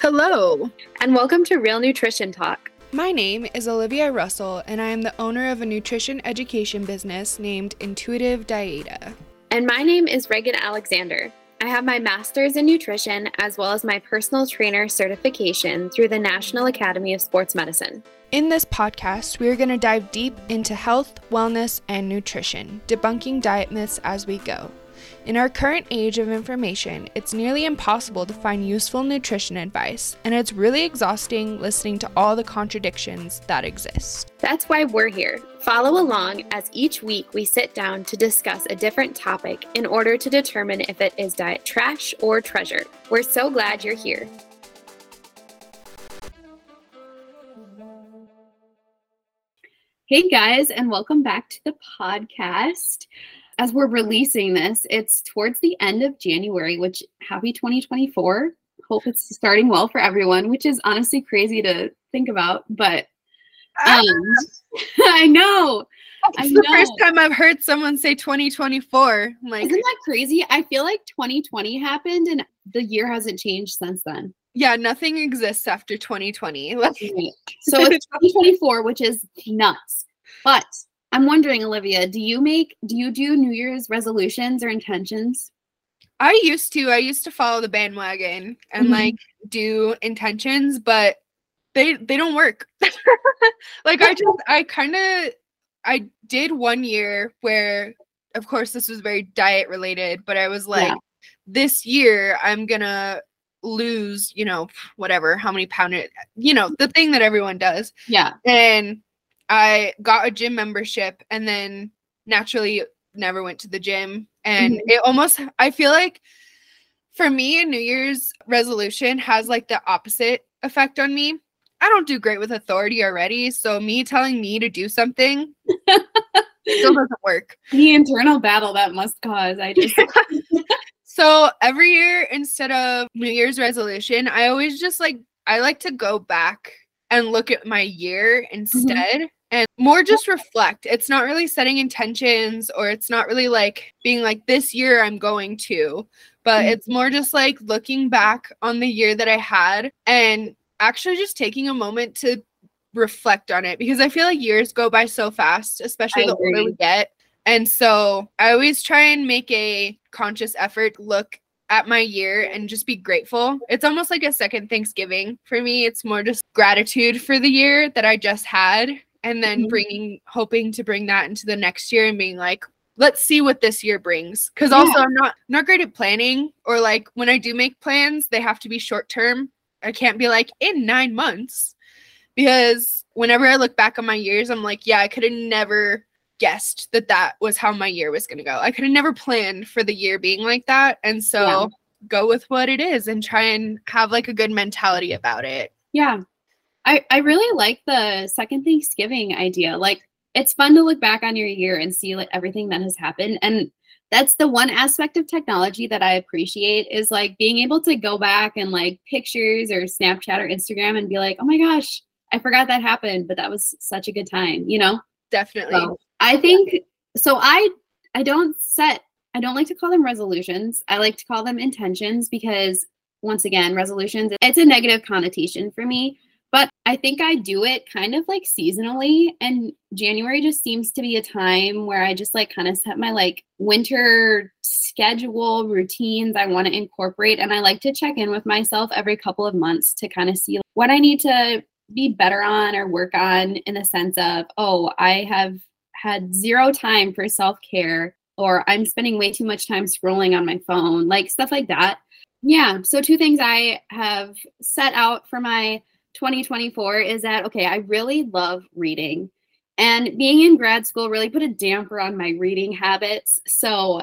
Hello, and welcome to Real Nutrition Talk. My name is Olivia Russell, and I am the owner of a nutrition education business named Intuitive Diaeta. And my name is Regan Alexander. I have my master's in nutrition as well as my personal trainer certification through the National Academy of Sports Medicine. In this podcast, we are going to dive deep into health, wellness, and nutrition, debunking diet myths as we go. In our current age of information, it's nearly impossible to find useful nutrition advice, and it's really exhausting listening to all the contradictions that exist. That's why we're here. Follow along as each week we sit down to discuss a different topic in order to determine if it is diet trash or treasure. We're so glad you're here. Hey guys, and welcome back to the podcast as we're releasing this, it's towards the end of January, which happy 2024. Hope it's starting well for everyone, which is honestly crazy to think about, but um, I know. It's the know. first time I've heard someone say 2024. like, isn't that crazy? I feel like 2020 happened and the year hasn't changed since then. Yeah, nothing exists after 2020. so it's 2024, which is nuts. But I'm wondering, Olivia, do you make do you do New Year's resolutions or intentions? I used to. I used to follow the bandwagon and mm-hmm. like do intentions, but they they don't work. like I just I kind of I did one year where of course this was very diet related, but I was like yeah. this year I'm going to lose, you know, whatever, how many pound it, you know, the thing that everyone does. Yeah. And I got a gym membership and then naturally never went to the gym. And mm-hmm. it almost, I feel like for me, a New Year's resolution has like the opposite effect on me. I don't do great with authority already. So me telling me to do something still doesn't work. The internal battle that must cause. I just. so every year, instead of New Year's resolution, I always just like, I like to go back and look at my year mm-hmm. instead. Mm-hmm and more just reflect. It's not really setting intentions or it's not really like being like, this year I'm going to, but mm-hmm. it's more just like looking back on the year that I had and actually just taking a moment to reflect on it because I feel like years go by so fast, especially I the agree. older we get. And so I always try and make a conscious effort look at my year and just be grateful. It's almost like a second Thanksgiving for me. It's more just gratitude for the year that I just had and then mm-hmm. bringing hoping to bring that into the next year and being like let's see what this year brings. Because also yeah. i'm not not great at planning or like when i do make plans they have to be short term. I can't be like in nine months. Because whenever i look back on my years i'm like yeah i could have never guessed that that was how my year was going to go. I could have never planned for the year being like that. And so yeah. go with what it is and try and have like a good mentality about it. Yeah I, I really like the second Thanksgiving idea. Like it's fun to look back on your year and see like everything that has happened. And that's the one aspect of technology that I appreciate is like being able to go back and like pictures or Snapchat or Instagram and be like, oh my gosh, I forgot that happened, but that was such a good time, you know? Definitely. So I think so I I don't set I don't like to call them resolutions. I like to call them intentions because once again, resolutions it's a negative connotation for me. But I think I do it kind of like seasonally. And January just seems to be a time where I just like kind of set my like winter schedule routines I want to incorporate. And I like to check in with myself every couple of months to kind of see what I need to be better on or work on in the sense of, oh, I have had zero time for self care or I'm spending way too much time scrolling on my phone, like stuff like that. Yeah. So, two things I have set out for my 2024 is that okay, I really love reading. And being in grad school really put a damper on my reading habits. So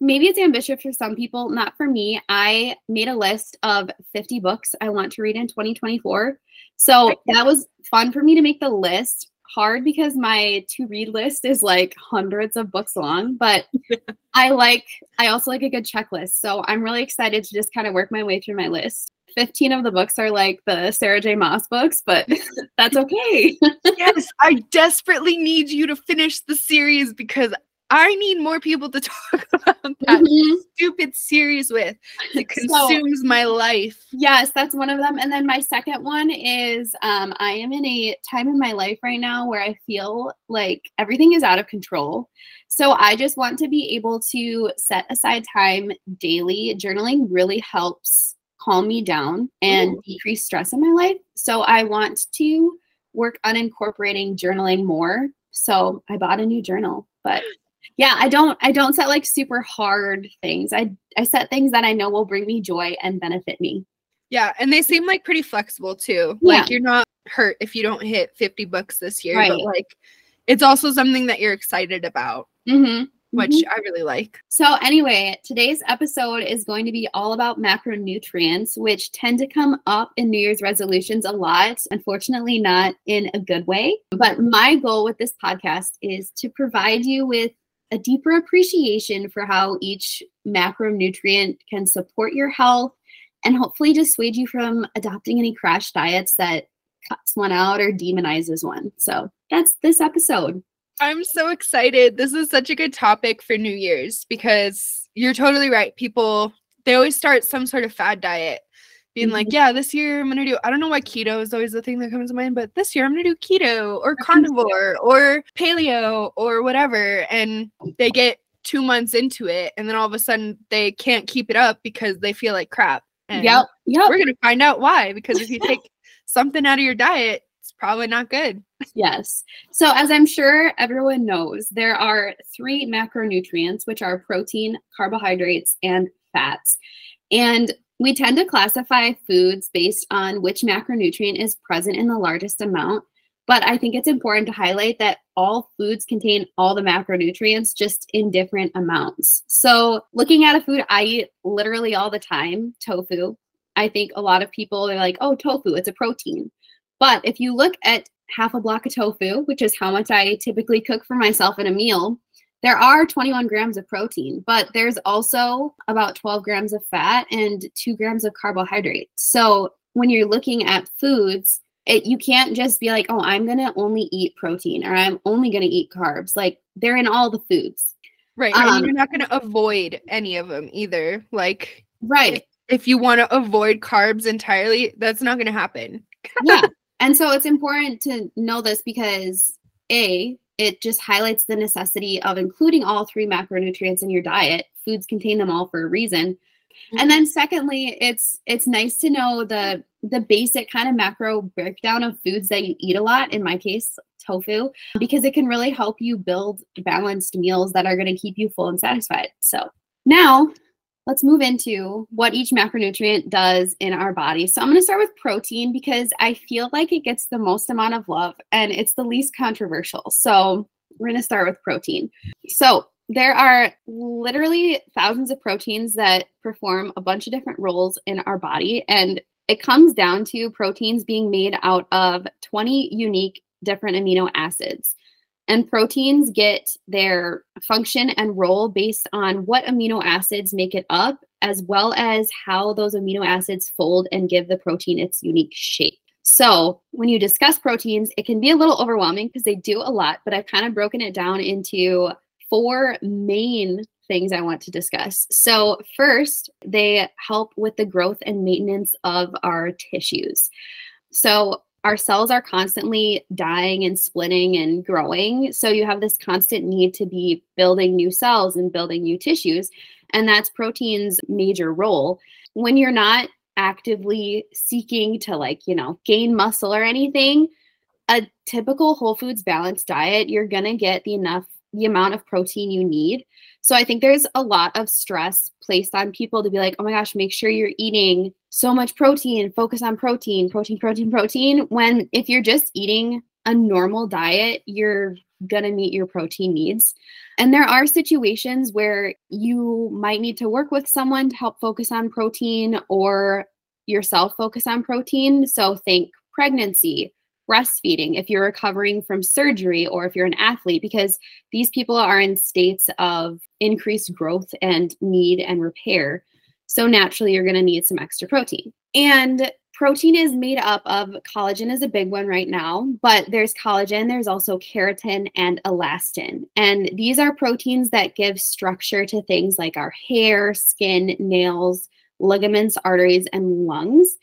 maybe it's ambitious for some people, not for me. I made a list of 50 books I want to read in 2024. So that was fun for me to make the list. Hard because my to read list is like hundreds of books long, but I like, I also like a good checklist. So I'm really excited to just kind of work my way through my list. 15 of the books are like the Sarah J. Maas books, but that's okay. yes, I desperately need you to finish the series because I need more people to talk about that Mhm. stupid series with. It So- consumes my life. Yes, that's one of them. And then my second one is um, I am in a time in my life right now where I feel like everything is out of control. So I just want to be able to set aside time daily. Journaling really helps calm me down and Ooh. decrease stress in my life. So I want to work on incorporating journaling more. So I bought a new journal, but yeah, I don't I don't set like super hard things. I I set things that I know will bring me joy and benefit me. Yeah, and they seem like pretty flexible too. Yeah. Like you're not hurt if you don't hit 50 books this year, right. but like it's also something that you're excited about, Mm-hmm. Which mm-hmm. I really like. So, anyway, today's episode is going to be all about macronutrients, which tend to come up in New Year's resolutions a lot. Unfortunately, not in a good way. But my goal with this podcast is to provide you with a deeper appreciation for how each macronutrient can support your health and hopefully dissuade you from adopting any crash diets that cuts one out or demonizes one. So, that's this episode. I'm so excited. This is such a good topic for New Year's because you're totally right. People they always start some sort of fad diet, being like, mm-hmm. "Yeah, this year I'm gonna do." I don't know why keto is always the thing that comes to mind, but this year I'm gonna do keto or carnivore or paleo or whatever, and they get two months into it, and then all of a sudden they can't keep it up because they feel like crap. And Yep. Yep. we're gonna find out why. Because if you take something out of your diet, probably not good. Yes. So, as I'm sure everyone knows, there are three macronutrients, which are protein, carbohydrates, and fats. And we tend to classify foods based on which macronutrient is present in the largest amount. But I think it's important to highlight that all foods contain all the macronutrients just in different amounts. So, looking at a food I eat literally all the time, tofu, I think a lot of people are like, oh, tofu, it's a protein. But if you look at half a block of tofu, which is how much I typically cook for myself in a meal, there are 21 grams of protein, but there's also about 12 grams of fat and two grams of carbohydrate. So when you're looking at foods, it, you can't just be like, oh, I'm going to only eat protein or I'm only going to eat carbs. Like they're in all the foods. Right. Um, you're not gonna avoid any of them either. Like Right. if you want to avoid carbs entirely, that's not going to happen. yeah. And so it's important to know this because A, it just highlights the necessity of including all three macronutrients in your diet. Foods contain them all for a reason. And then secondly, it's it's nice to know the the basic kind of macro breakdown of foods that you eat a lot, in my case, tofu, because it can really help you build balanced meals that are going to keep you full and satisfied. So, now let's move into what each macronutrient does in our body. So I'm going to start with protein because I feel like it gets the most amount of love and it's the least controversial. So we're going to start with protein. So there are literally thousands of proteins that perform a bunch of different roles in our body and it comes down to proteins being made out of 20 unique different amino acids. And proteins get their function and role based on what amino acids make it up, as well as how those amino acids fold and give the protein its unique shape. So, when you discuss proteins, it can be a little overwhelming because they do a lot, but I've kind of broken it down into four main things I want to discuss. So, first, they help with the growth and maintenance of our tissues. So, our cells are constantly dying and splitting and growing. So you have this constant need to be building new cells and building new tissues. And that's protein's major role. When you're not actively seeking to, like, you know, gain muscle or anything, a typical whole foods balanced diet, you're going to get the enough, the amount of protein you need. So I think there's a lot of stress placed on people to be like, oh my gosh, make sure you're eating so much protein, focus on protein, protein, protein, protein. When if you're just eating a normal diet, you're going to meet your protein needs. And there are situations where you might need to work with someone to help focus on protein or yourself focus on protein. So think pregnancy, breastfeeding, if you're recovering from surgery or if you're an athlete, because these people are in states of increased growth and need and repair. So naturally, you're going to need some extra protein. And protein is made up of collagen is a big one right now, but there's collagen, there's also keratin and elastin. And these are proteins that give structure to things like our hair, skin, nails, ligaments, arteries, and lungs.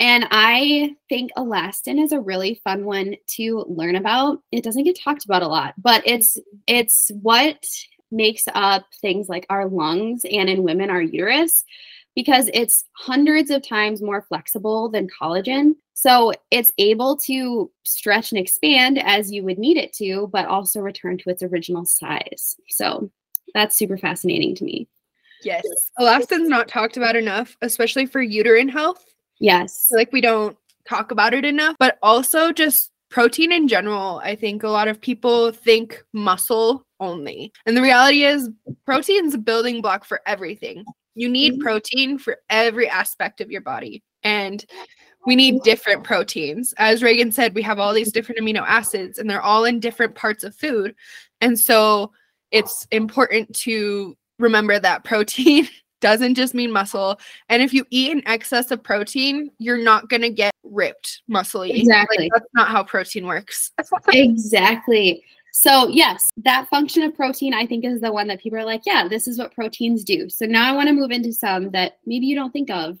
And I think elastin is a really fun one to learn about. It doesn't get talked about a lot, but it's it's what makes up things like our lungs and in women our uterus because it's hundreds of times more flexible than collagen. So it's able to stretch and expand as you would need it to, but also return to its original size. So that's super fascinating to me. Yes. Elastin's not talked about enough, especially for uterine health. Yes. Like we don't talk about it enough, but also just protein in general. I think a lot of people think muscle only. And the reality is protein's a building block for everything. You need mm-hmm. protein for every aspect of your body. And we need different proteins. As Regan said, we have all these different amino acids and they're all in different parts of food. And so it's important to remember that protein doesn't just mean muscle. And if you eat an excess of protein, you're not going to get ripped muscly. Exactly. Like, that's not how protein works. exactly. So, yes, that function of protein, I think, is the one that people are like, yeah, this is what proteins do. So, now I want to move into some that maybe you don't think of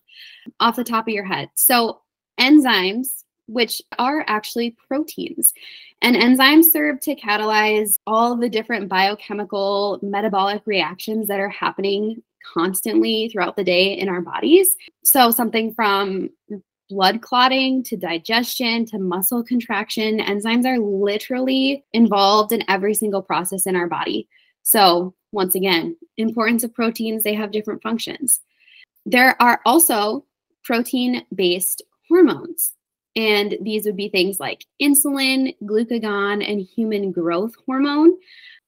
off the top of your head. So, enzymes, which are actually proteins, and enzymes serve to catalyze all the different biochemical metabolic reactions that are happening constantly throughout the day in our bodies. So, something from blood clotting to digestion to muscle contraction. Enzymes are literally involved in every single process in our body. So, once again, importance of proteins, they have different functions. There are also protein based hormones. And these would be things like insulin, glucagon, and human growth hormone.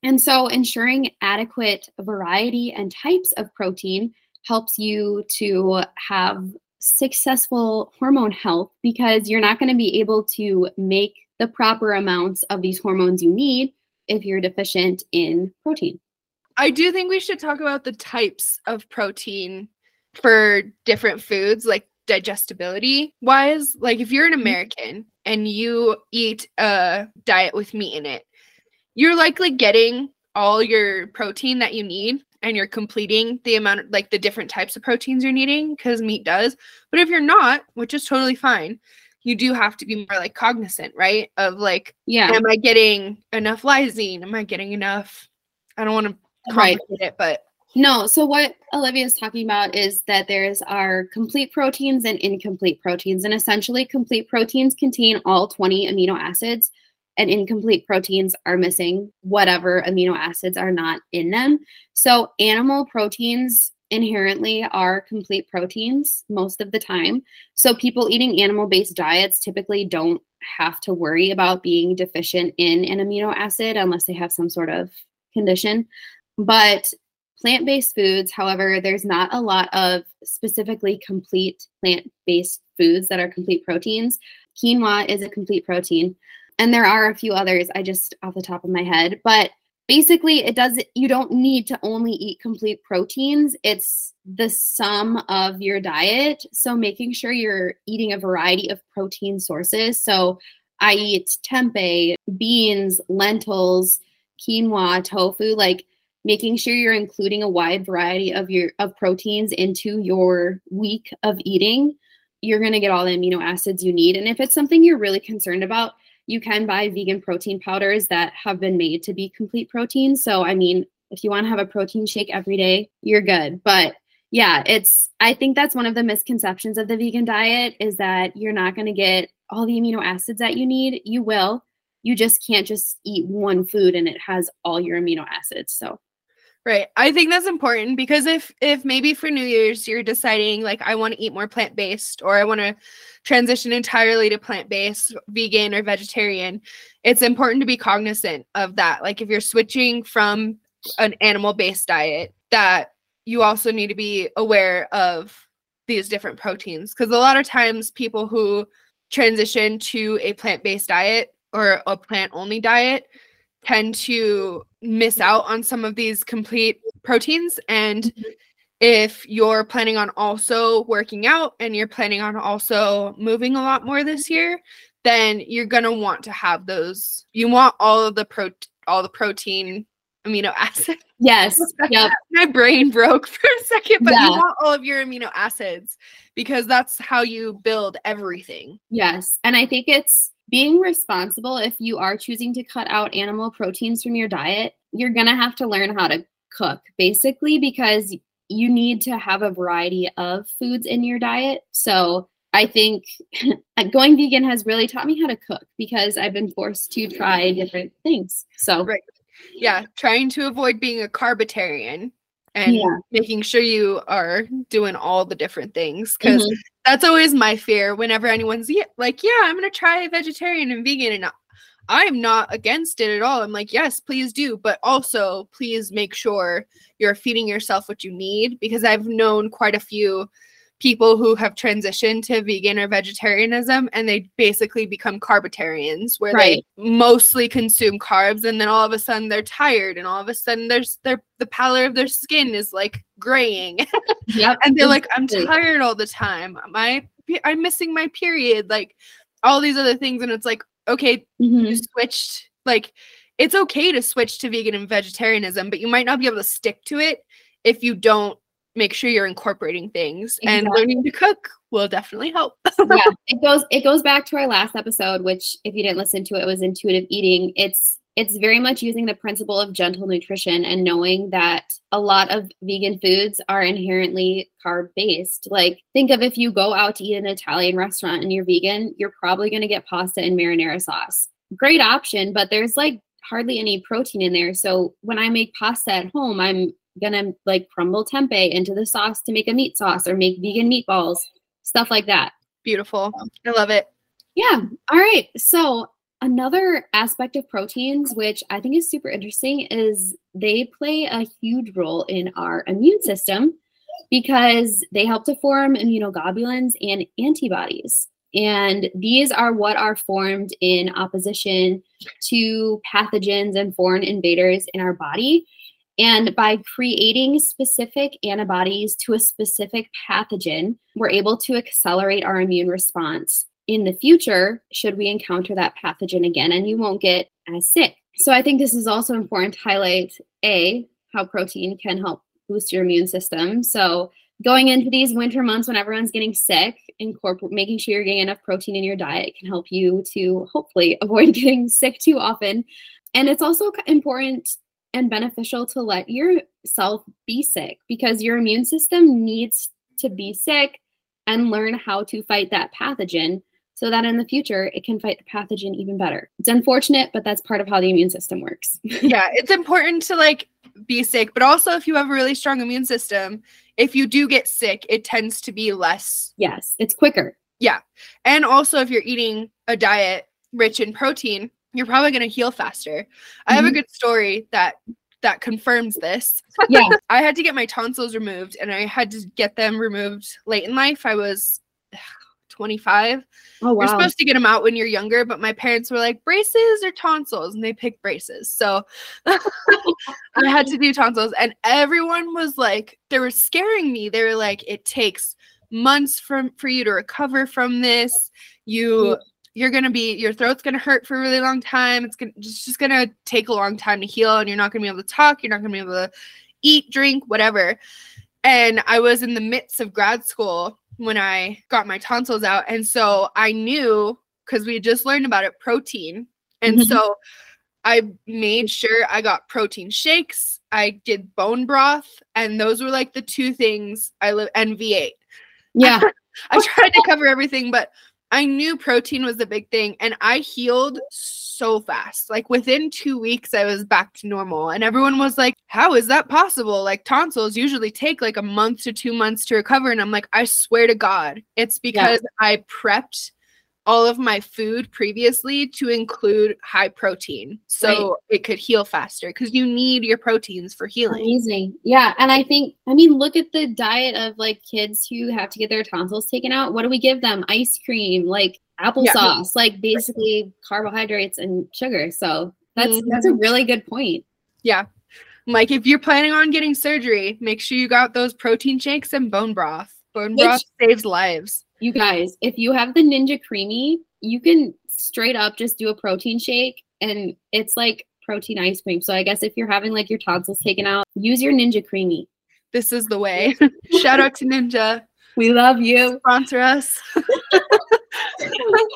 And so, ensuring adequate variety and types of protein helps you to have successful hormone health because you're not going to be able to make the proper amounts of these hormones you need if you're deficient in protein. I do think we should talk about the types of protein for different foods, like digestibility wise. Like, if you're an mm-hmm. American and you eat a diet with meat in it, you're likely getting all your protein that you need and you're completing the amount of like the different types of proteins you're needing because meat does. But if you're not, which is totally fine, you do have to be more like cognizant, right? Of like, yeah, am I getting enough lysine? Am I getting enough? I don't want to complicate right. it, but no. So what Olivia is talking about is that there's our complete proteins and incomplete proteins, and essentially complete proteins contain all 20 amino acids and incomplete proteins are missing whatever amino acids are not in them. So, animal proteins inherently are complete proteins most of the time. So, people eating animal based diets typically don't have to worry about being deficient in an amino acid unless they have some sort of condition. But plant based foods, however, there's not a lot of specifically complete plant based foods that are complete proteins. Quinoa is a complete protein and there are a few others I just off the top of my head, but basically it does you don't need to only eat complete proteins. It's the sum of your diet. So making sure you're eating a variety of protein sources. So i eat tempeh beans lentils quinoa tofu like making sure you're including a wide variety of your of proteins into your week of eating. You're going to get all the amino acids you need. And if it's something you're really concerned about you can buy vegan protein powders that have been made to be complete protein. So, I mean, if you want to have a protein shake every day, you're good. But yeah, it's, I think that's one of the misconceptions of the vegan diet is that you're not going to get all the amino acids that you need. You will. You just can't just eat one food and it has all your amino acids. So, Right. I think that's important because if if maybe for New Year's you're deciding like I want to eat more plant-based or I want to transition entirely to plant-based, vegan or vegetarian, it's important to be cognizant of that. Like if you're switching from an animal-based diet, that you also need to be aware of these different proteins because a lot of times people who transition to a plant-based diet or a plant-only diet tend to miss out on some of these complete proteins and mm-hmm. if you're planning on also working out and you're planning on also moving a lot more this year, then you're going to want to have those. You want all of the pro all the protein amino acids. Yes. Yep. My brain broke for a second, but Yeah. you want all of your amino acids because that's how you build everything. Yes. And I think it's being responsible if you are choosing to cut out animal proteins from your diet, you're going to have to learn how to cook basically because you need to have a variety of foods in your diet. So I think going vegan has really taught me how to cook because I've been forced to try different things. So Right. Yeah, trying to avoid being a carbitarian and Yeah. making sure you are doing all the different things because Mhm. That's always my fear whenever anyone's like, yeah, I'm gonna try vegetarian and vegan, and I'm not against it at all. I'm like, yes, please do, but also please make sure you're feeding yourself what you need because I've known quite a few people who have transitioned to vegan or vegetarianism and they basically become carbitarians where Right. they mostly consume carbs and then all of a sudden they're tired and all of a sudden there's their the pallor of their skin is like graying Yep. and they're like i'm tired all the time my i'm missing my period like all these other things and it's like okay Mhm. you switched like it's okay to switch to vegan and vegetarianism but you might not be able to stick to it if you don't make sure you're incorporating things and learning to cook will definitely help yeah, it goes it goes back to our last episode, which if you didn't listen to it, was intuitive eating. It's it's very much using the principle of gentle nutrition and knowing that a lot of vegan foods are inherently carb based. Like think of if you go out to eat in an Italian restaurant and you're vegan, you're probably going to get pasta and marinara sauce. Great option, but there's like hardly any protein in there. So when I make pasta at home, I'm gonna like crumble tempeh into the sauce to make a meat sauce or make vegan meatballs, stuff like that. beautiful i love it Yeah. All right. So another aspect of proteins, which I think is super interesting, is they play a huge role in our immune system because they help to form immunoglobulins and antibodies. And these are what are formed in opposition to pathogens and foreign invaders in our body. And by creating specific antibodies to a specific pathogen, we're able to accelerate our immune response in the future should we encounter that pathogen again and you won't get as sick. So I think this is also important to highlight A, how protein can help boost your immune system. So going into these winter months when everyone's getting sick, incorporate making sure you're getting enough protein in your diet can help you to hopefully avoid getting sick too often. And it's also important and beneficial to let yourself be sick because your immune system needs to be sick and learn how to fight that pathogen so that in the future it can fight the pathogen even better. It's unfortunate, but that's part of how the immune system works. yeah it's important to like be sick but also if you have a really strong immune system if you do get sick it tends to be less yes, it's quicker. Yeah. And also if you're eating a diet rich in protein you're probably going to heal faster i have a Mhm. good story that that confirms this Yeah. i had to get my tonsils removed and i had to get them removed late in life i was 25 Oh wow. you're supposed to get them out when you're younger, but my parents were like braces or tonsils, and they picked braces. So I had to do tonsils, and everyone was like, they were scaring me. They were like, it takes months from for you to recover from this. You you're gonna be your throat's gonna hurt for a really long time. It's gonna it's just gonna take a long time to heal, and you're not gonna be able to talk. You're not gonna be able to eat, drink, whatever. And I was in the midst of grad school when I got my tonsils out. And so I knew because we had just learned about it protein. And Mhm. so I made sure I got protein shakes. I did bone broth. And those were like the two things I live and V8. yeah. I tried to cover everything, but I knew protein was the big thing. And I healed so fast. Like within two weeks, I was back to normal. And everyone was like, How is that possible? Like tonsils usually take like a month to two months to recover. And I'm like, I swear to God, it's because I prepped all of my food previously to include high protein so it could heal faster because you need your proteins for healing. Amazing. Yeah. And I think, I mean, look at the diet of like kids who have to get their tonsils taken out. What do we give them? Ice cream, like applesauce, like basically carbohydrates and sugar. So that's Mhm. that's a really good point. Yeah. Like if you're planning on getting surgery, make sure you got those protein shakes and bone broth. Bone Which, broth saves lives. You guys, if you have the Ninja CREAMi, you can straight up just do a protein shake and it's like protein ice cream. So I guess if you're having like your tonsils taken out, use your Ninja CREAMi. This is the way. Shout out to Ninja. We love you. Sponsor us.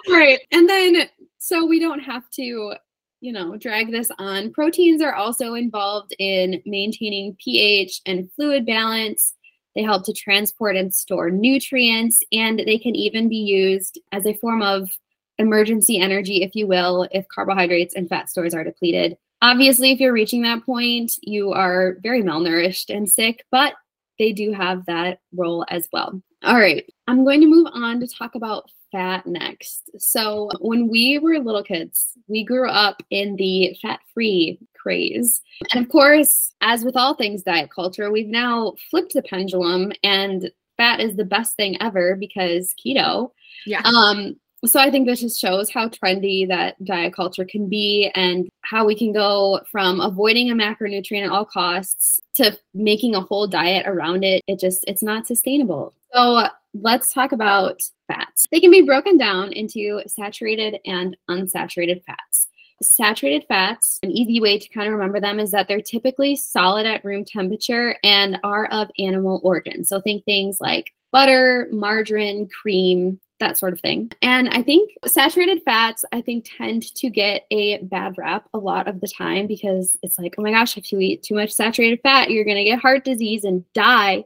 right. And then so we don't have to you know, drag this on. Proteins are also involved in maintaining pH and fluid balance. They help to transport and store nutrients, and they can even be used as a form of emergency energy, if you will, if carbohydrates and fat stores are depleted. Obviously, if you're reaching that point, you are very malnourished and sick, but they do have that role as well. All right, I'm going to move on to talk about fat next. So, when we were little kids, we grew up in the fat free craze. And of course, as with all things diet culture, we've now flipped the pendulum and fat is the best thing ever because keto. Yeah. Um, so I think this just shows how trendy that diet culture can be and how we can go from avoiding a macronutrient at all costs to making a whole diet around it. It just it's not sustainable. So let's talk about fats. They can be broken down into saturated and unsaturated fats. Saturated fats, an easy way to kind of remember them is that they're typically solid at room temperature and are of animal origin. So think things like butter, margarine, cream, that sort of thing. And I think saturated fats, I think, tend to get a bad rap a lot of the time because it's like, oh my gosh, if you eat too much saturated fat, you're going to get heart disease and die.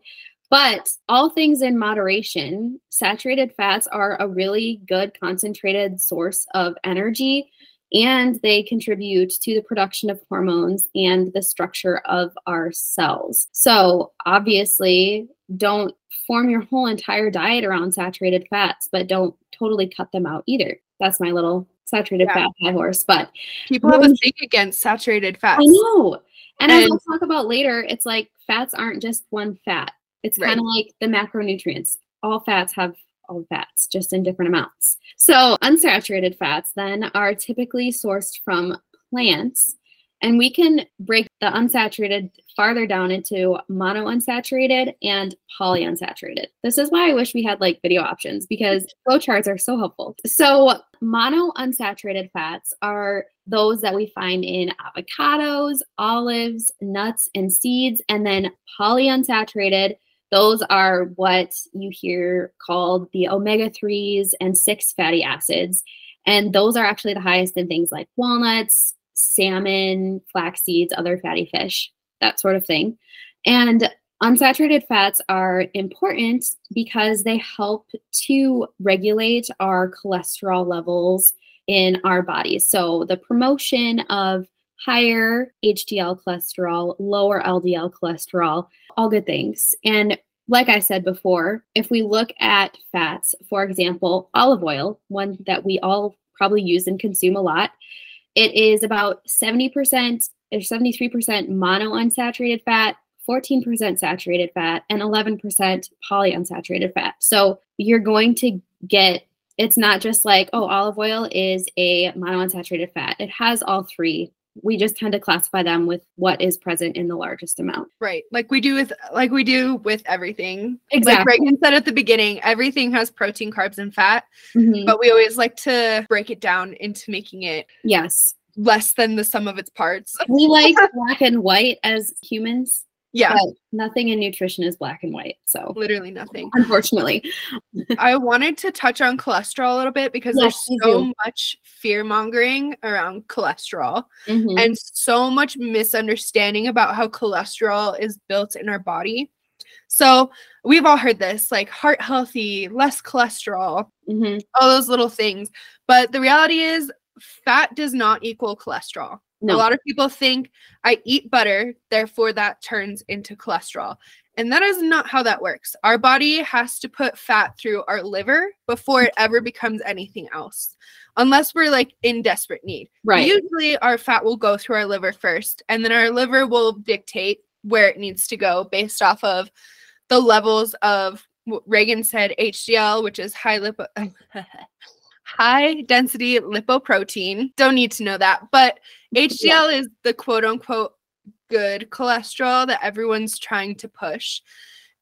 But all things in moderation, saturated fats are a really good concentrated source of energy and they contribute to the production of hormones and the structure of our cells. So, obviously, don't form your whole entire diet around saturated fats, but don't totally cut them out either. That's my little saturated yeah. fat high horse. But people have a thing against saturated fats. I know. And, and as we'll talk about later, it's like fats aren't just one fat. It's right. kind of like the macronutrients. All fats have all fats, just in different amounts. So, unsaturated fats then are typically sourced from plants, and we can break the unsaturated farther down into monounsaturated and polyunsaturated. This is why I wish we had like video options because flowcharts are so helpful. So, monounsaturated fats are those that we find in avocados, olives, nuts, and seeds, and then polyunsaturated those are what you hear called the omega 3s and 6 fatty acids. And those are actually the highest in things like walnuts, salmon, flax seeds, other fatty fish, that sort of thing. And unsaturated fats are important because they help to regulate our cholesterol levels in our bodies. So the promotion of higher HDL cholesterol, lower LDL cholesterol, all good things. And like I said before, if we look at fats, for example, olive oil, one that we all probably use and consume a lot, it is about 70% or 73% monounsaturated fat, 14% saturated fat, and 11% polyunsaturated fat. So you're going to get it's not just like, oh, olive oil is a monounsaturated fat. It has all three we just tend to classify them with what is present in the largest amount. Right. Like we do with like we do with everything. Exactly. Like Regan said at the beginning, everything has protein, carbs, and fat. Mm-hmm. But we always like to break it down into making it yes less than the sum of its parts. we like black and white as humans. Yeah. nothing in nutrition is black and white. So literally nothing. Unfortunately. I wanted to touch on cholesterol a little bit because yes, there's so much fear mongering around cholesterol mm-hmm. and so much misunderstanding about how cholesterol is built in our body. So we've all heard this like heart healthy, less cholesterol, mm-hmm. all those little things. But the reality is, fat does not equal cholesterol. No. A lot of people think I eat butter, therefore that turns into cholesterol. And that is not how that works. Our body has to put fat through our liver before it ever becomes anything else, unless we're like in desperate need. Right. Usually, our fat will go through our liver first, and then our liver will dictate where it needs to go based off of the levels of what Regan said HDL, which is high lipo. high density lipoprotein. Don't need to know that, but HDL yeah. is the quote unquote good cholesterol that everyone's trying to push.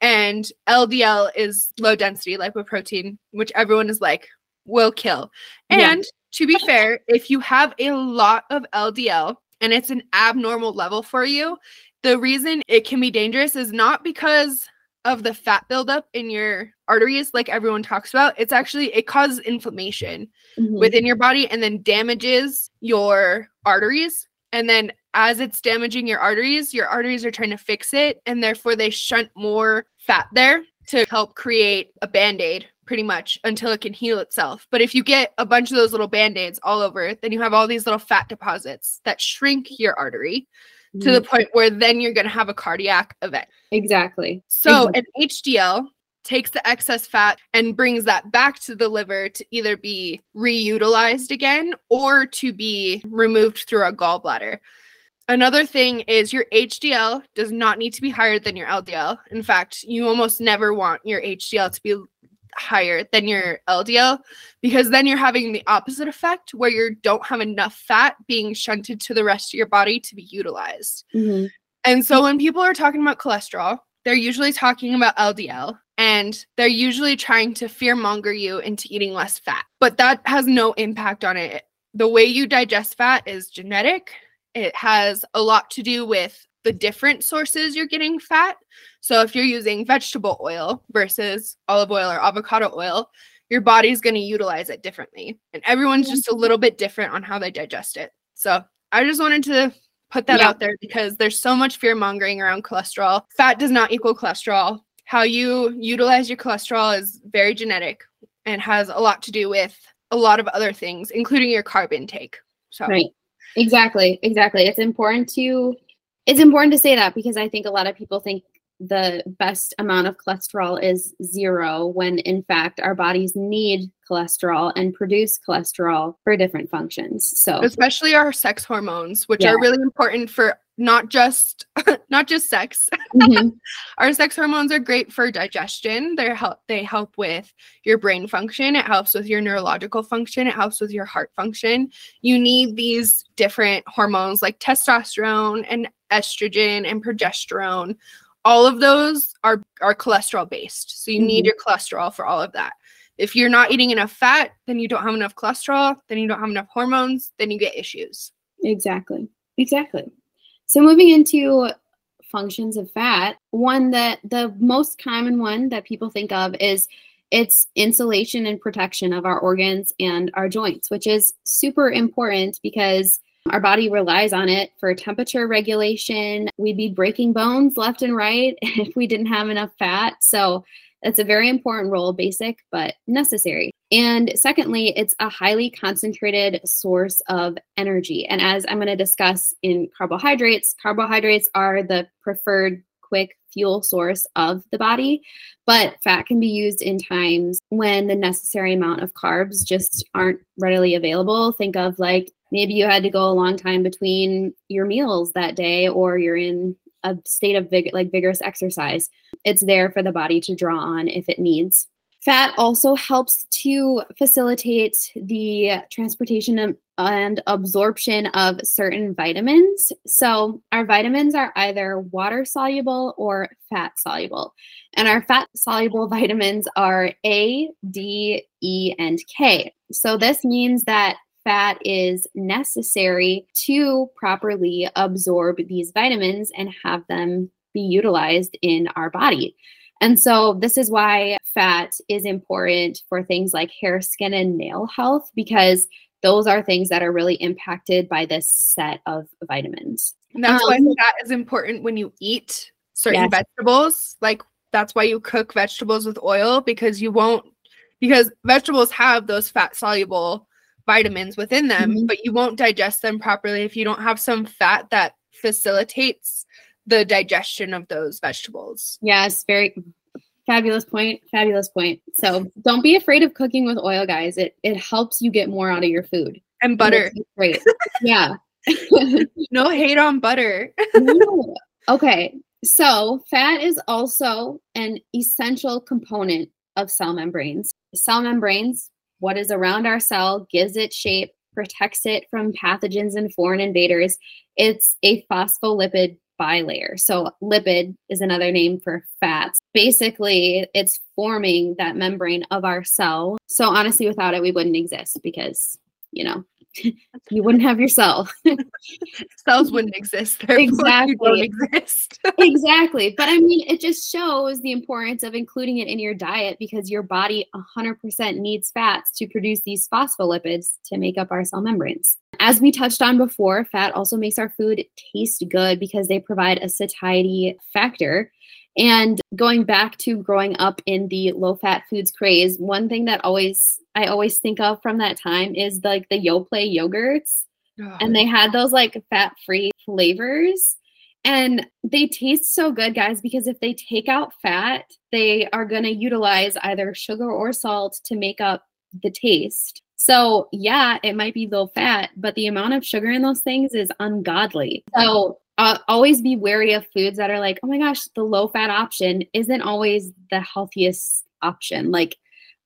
And LDL is low density lipoprotein, which everyone is like, will kill. And yeah. to be fair, if you have a lot of LDL and it's an abnormal level for you, the reason it can be dangerous is not because of the fat buildup in your arteries, like everyone talks about. It's actually, it causes inflammation mm-hmm. within your body and then damages your arteries. And then as it's damaging your arteries, your arteries are trying to fix it. And therefore, they shunt more fat there to help create a band aid pretty much until it can heal itself. But if you get a bunch of those little band aids all over, then you have all these little fat deposits that shrink your artery. To the mm. point where then you're going to have a cardiac event. Exactly. So exactly. an HDL takes the excess fat and brings that back to the liver to either be reutilized again or to be removed through a gallbladder. Another thing is your HDL does not need to be higher than your LDL. In fact, you almost never want your HDL to be higher than your LDL because then you're having the opposite effect where you don't have enough fat being shunted to the rest of your body to be utilized. Mm-hmm. And so when people are talking about cholesterol, they're usually talking about LDL and they're usually trying to fear monger you into eating less fat. But that has no impact on it. The way you digest fat is genetic. It has a lot to do with the different sources you're getting fat. So if you're using vegetable oil versus olive oil or avocado oil, your body's going to utilize it differently. And everyone's just a little bit different on how they digest it. So I just wanted to put that yeah. out there because there's so much fear mongering around cholesterol. Fat does not equal cholesterol. How you utilize your cholesterol is very genetic and has a lot to do with a lot of other things, including your carb intake. So Right. Exactly. Exactly. It's important to it's important to say that because I think a lot of people think the best amount of cholesterol is zero when in fact our bodies need cholesterol and produce cholesterol for different functions so especially our sex hormones which yeah. are really important for not just not just sex. Mm-hmm. our sex hormones are great for digestion. They help they help with your brain function. It helps with your neurological function. It helps with your heart function. You need these different hormones like testosterone and estrogen and progesterone. All of those are are cholesterol based. So you mm-hmm. need your cholesterol for all of that. If you're not eating enough fat then you don't have enough cholesterol. Then you don't have enough hormones. Then you get issues. Exactly. Exactly so moving into functions of fat one that the most common one that people think of is it's insulation and protection of our organs and our joints which is super important because our body relies on it for temperature regulation. We'd be breaking bones left and right if we didn't have enough fat. So it's a very important role, basic but necessary. And secondly, it's a highly concentrated source of energy. And as I'm going to discuss in carbohydrates, carbohydrates are the preferred quick fuel source of the body, but fat can be used in times when the necessary amount of carbs just aren't readily available. Think of like maybe you had to go a long time between your meals that day or you're in a state of vig- like vigorous exercise it's there for the body to draw on if it needs. Fat also helps to facilitate the transportation and absorption of certain vitamins. So our vitamins are either water soluble or fat soluble. And our fat soluble vitamins are a d e and k. So this means that fat is necessary to properly absorb these vitamins and have them be utilized in our body. And so, this is why fat is important for things like hair, skin, and nail health, because those are things that are really impacted by this set of vitamins. And that's um, why fat is important when you eat certain yes. vegetables. Like, that's why you cook vegetables with oil because you won't, because vegetables have those fat soluble vitamins within them, mm-hmm. but you won't digest them properly if you don't have some fat that facilitates the digestion of those vegetables. Yes, very fabulous point. Fabulous point. So don't be afraid of cooking with oil, guys. It it helps you get more out of your food. And butter. Great. yeah. no hate on butter. no. Okay. So fat is also an essential component of cell membranes. Cell membranes what is around our cell gives it shape, protects it from pathogens and foreign invaders. It's a phospholipid bilayer. So, lipid is another name for fats. Basically, it's forming that membrane of our cell. So, honestly, without it, we wouldn't exist because, you know, you wouldn't have your cell. Cells wouldn't exist. Exactly. don't exist. exactly. But I mean, it just shows the importance of including it in your diet because your body 100% needs fats to produce these phospholipids to make up our cell membranes. As we touched on before, fat also makes our food taste good because they provide a satiety factor. And going back to growing up in the low fat foods craze, one thing that always I always think of from that time is like the Yoplait yogurts. Oh. And they had those like fat free flavors. And they taste so good, guys, because if they take out fat, they are going to utilize either sugar or salt to make up the taste. So, yeah, it might be low fat, but the amount of sugar in those things is ungodly. So, uh, always be wary of foods that are like, oh my gosh, the low fat option isn't always the healthiest option. Like,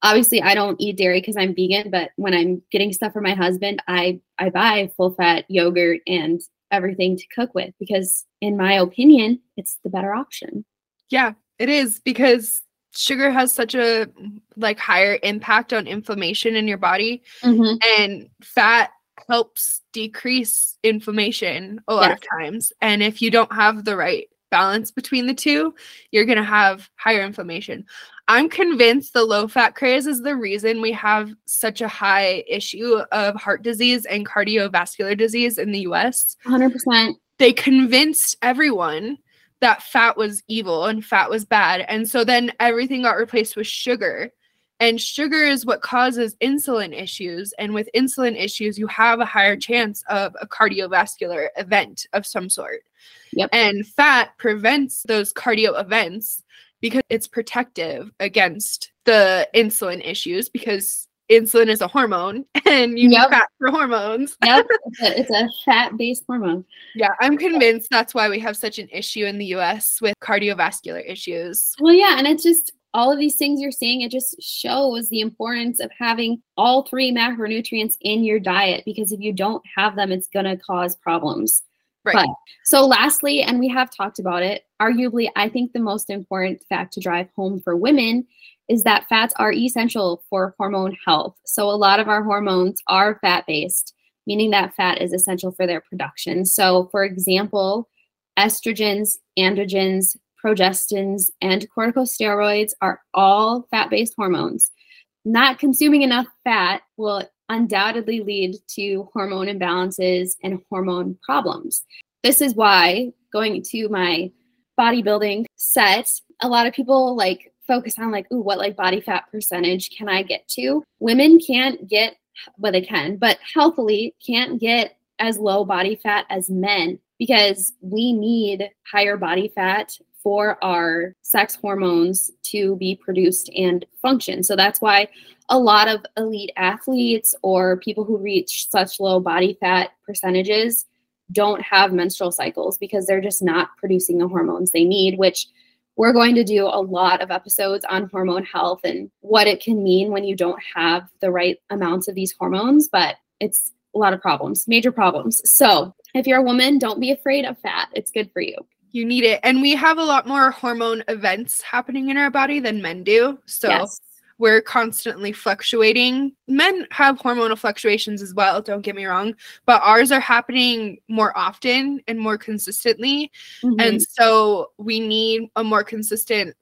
obviously I don't eat dairy because I'm vegan, but when I'm getting stuff for my husband, I I buy full fat yogurt and everything to cook with because in my opinion, it's the better option. Yeah, it is because sugar has such a like higher impact on inflammation in your body mm-hmm. and fat helps decrease inflammation a lot yes. of times and if you don't have the right balance between the two you're going to have higher inflammation I'm convinced the low fat craze is the reason we have such a high issue of heart disease and cardiovascular disease in the US. 100%. They convinced everyone that fat was evil and fat was bad. And so then everything got replaced with sugar. And sugar is what causes insulin issues. And with insulin issues, you have a higher chance of a cardiovascular event of some sort. Yep. And fat prevents those cardio events because it's protective against the insulin issues because insulin is a hormone and you yep. need fat for hormones. yep, it's a, a fat based hormone. Yeah, I'm convinced that's why we have such an issue in the US with cardiovascular issues. Well, yeah, and it's just all of these things you're seeing, it just shows the importance of having all three macronutrients in your diet because if you don't have them, it's going to cause problems. Right. But, so, lastly, and we have talked about it, arguably, I think the most important fact to drive home for women is that fats are essential for hormone health. So, a lot of our hormones are fat based, meaning that fat is essential for their production. So, for example, estrogens, androgens, progestins, and corticosteroids are all fat based hormones. Not consuming enough fat will undoubtedly lead to hormone imbalances and hormone problems. This is why going to my bodybuilding set, a lot of people like focus on like, ooh, what like body fat percentage can I get to? Women can't get, well, they can, but healthily can't get as low body fat as men because we need higher body fat for our sex hormones to be produced and function. So that's why a lot of elite athletes or people who reach such low body fat percentages don't have menstrual cycles because they're just not producing the hormones they need, which we're going to do a lot of episodes on hormone health and what it can mean when you don't have the right amounts of these hormones, but it's a lot of problems, major problems. So, if you're a woman, don't be afraid of fat. It's good for you you need it. And we have a lot more hormone events happening in our body than men do. So yes. we're constantly fluctuating. Men have hormonal fluctuations as well, don't get me wrong, but ours are happening more often and more consistently. Mm-hmm. And so we need a more consistent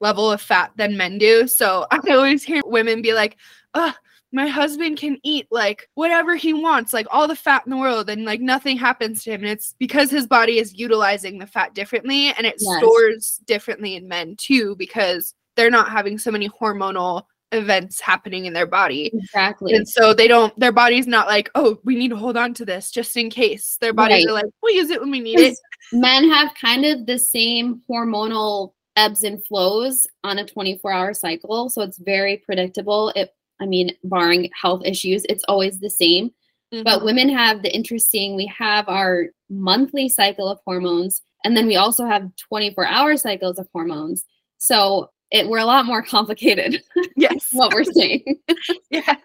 level of fat than men do. So I always hear women be like, oh, my husband can eat like whatever he wants, like all the fat in the world, and like nothing happens to him. And it's because his body is utilizing the fat differently and it yes. stores differently in men too, because they're not having so many hormonal events happening in their body. Exactly. And so they don't, their body's not like, oh, we need to hold on to this just in case. Their bodies right. are like, we'll use it when we need it. Men have kind of the same hormonal ebbs and flows on a 24 hour cycle. So it's very predictable. It I mean, barring health issues, it's always the same. Mm-hmm. But women have the interesting, we have our monthly cycle of hormones, and then we also have 24 hour cycles of hormones. So it, we're a lot more complicated. Yes. what we're saying. yeah.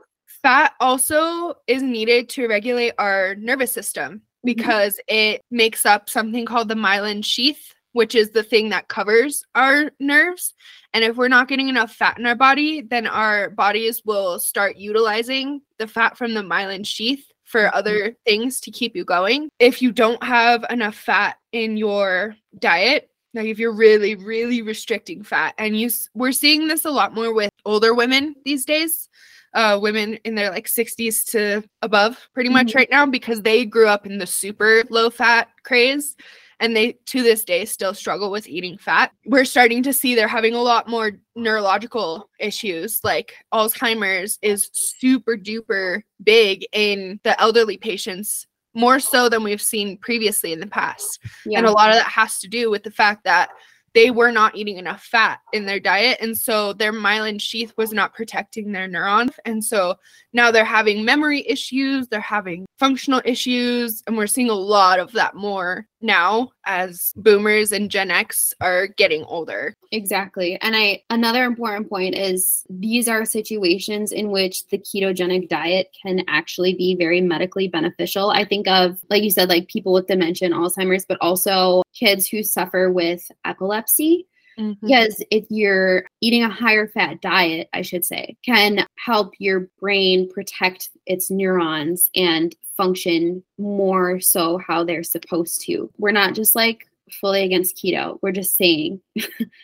Fat also is needed to regulate our nervous system. because it makes up something called the myelin sheath, which is the thing that covers our nerves. And if we're not getting enough fat in our body, then our bodies will start utilizing the fat from the myelin sheath for other things to keep you going. If you don't have enough fat in your diet, like if you're really really restricting fat and you we're seeing this a lot more with older women these days uh, women in their like 60s to above pretty much mm-hmm. right now because they grew up in the super low fat craze and they to this day still struggle with eating fat. We're starting to see they're having a lot more neurological issues like Alzheimer's is super duper big in the elderly patients more so than we've seen previously in the past. Yeah. And a lot of that has to do with the fact that they were not eating enough fat in their diet. And so their myelin sheath was not protecting their neurons. And so now they're having memory issues, they're having functional issues. And we're seeing a lot of that more now as boomers and Gen X are getting older. Exactly. And I another important point is these are situations in which the ketogenic diet can actually be very medically beneficial. I think of like you said like people with dementia and Alzheimer's but also kids who suffer with epilepsy Mm-hmm. Because if you're eating a higher fat diet, I should say, can help your brain protect its neurons and function more so how they're supposed to. We're not just like fully against keto. We're just saying,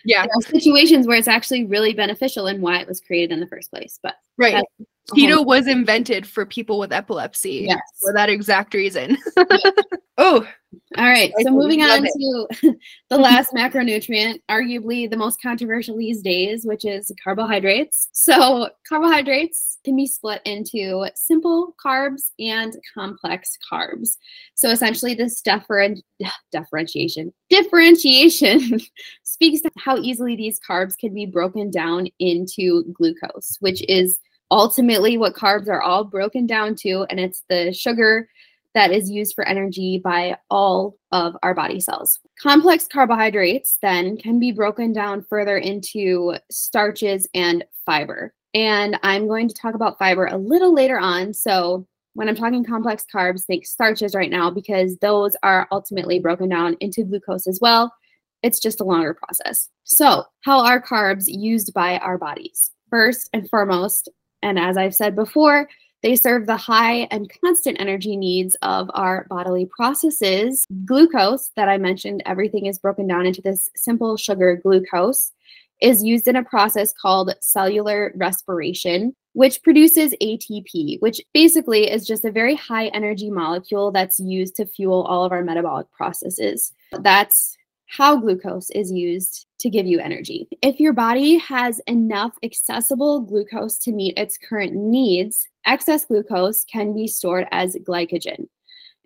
yeah, there are situations where it's actually really beneficial and why it was created in the first place. But right, keto was invented for people with epilepsy yes. for that exact reason. oh, all right. So moving on to the last macronutrient, arguably the most controversial these days, which is carbohydrates. So carbohydrates can be split into simple carbs and complex carbs. So essentially this different differentiation differentiation speaks to how easily these carbs can be broken down into glucose, which is ultimately what carbs are all broken down to and it's the sugar that is used for energy by all of our body cells. Complex carbohydrates then can be broken down further into starches and fiber. And I'm going to talk about fiber a little later on. So, when I'm talking complex carbs, think starches right now because those are ultimately broken down into glucose as well. It's just a longer process. So, how are carbs used by our bodies? First and foremost, and as I've said before, they serve the high and constant energy needs of our bodily processes. Glucose, that I mentioned, everything is broken down into this simple sugar glucose, is used in a process called cellular respiration, which produces ATP, which basically is just a very high energy molecule that's used to fuel all of our metabolic processes. That's how glucose is used to give you energy. If your body has enough accessible glucose to meet its current needs, excess glucose can be stored as glycogen.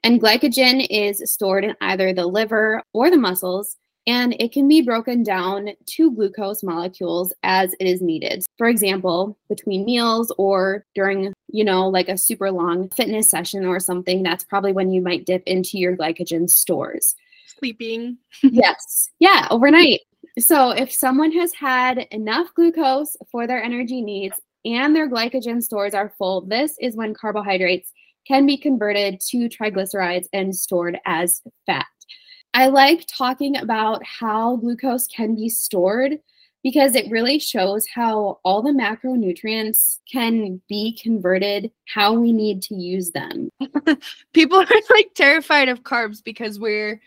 And glycogen is stored in either the liver or the muscles, and it can be broken down to glucose molecules as it is needed. For example, between meals or during, you know, like a super long fitness session or something, that's probably when you might dip into your glycogen stores sleeping. yes. Yeah, overnight. So if someone has had enough glucose for their energy needs and their glycogen stores are full, this is when carbohydrates can be converted to triglycerides and stored as fat. I like talking about how glucose can be stored because it really shows how all the macronutrients can be converted how we need to use them. People are like terrified of carbs because we're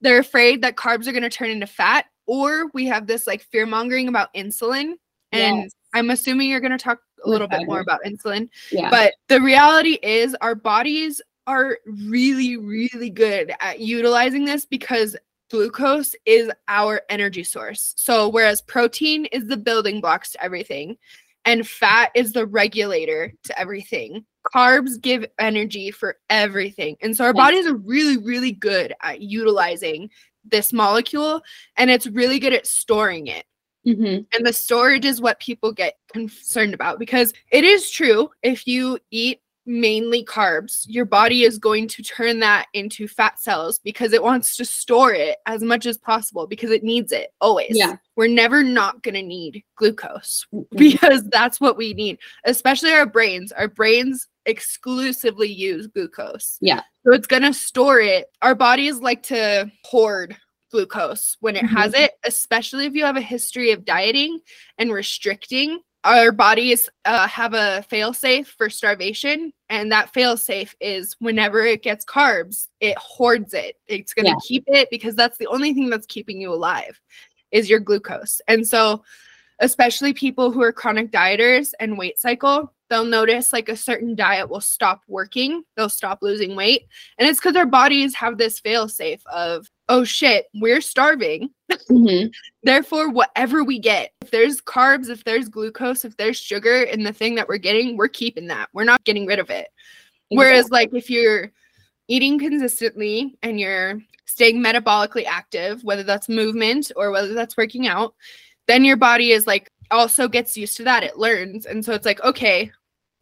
they're afraid that carbs are going to turn into fat or we have this like fear mongering about insulin and yes. I'm assuming you're going to talk a little bit more about insulin yeah. but the reality is our bodies are really really good at utilizing this because glucose is our energy source so whereas protein is the building blocks to everything and fat is the regulator to everything. Carbs give energy for everything. And so our bodies are really, really good at utilizing this molecule and it's really good at storing it. Mm-hmm. And the storage is what people get concerned about because it is true if you eat mainly carbs, your body is going to turn that into fat cells because it wants to store it as much as possible because it needs it always. Yeah. We're never not going to need glucose because that's what we need, especially our brains. Our brains exclusively use glucose. Yeah. So it's going to store it. Our bodies like to hoard glucose when it has it, especially if you have a history of dieting and restricting. Our bodies uh, have a fail safe for starvation, and that fail safe is whenever it gets carbs, it hoards it. It's going to Yeah. keep it because that's the only thing that's keeping you alive is your glucose. And so, especially people who are chronic dieters and weight cycle, they'll notice like a certain diet will stop working, they'll stop losing weight. And it's because our bodies have this fail safe of, oh shit, we're starving. Mhm. Therefore, whatever we get, if there's carbs, if there's glucose, if there's sugar in the thing that we're getting, we're keeping that. We're not getting rid of it. Whereas, like, if you're eating consistently and you're staying metabolically active, whether that's movement or whether that's working out, then your body is like also gets used to that. It learns. And so it's like, okay,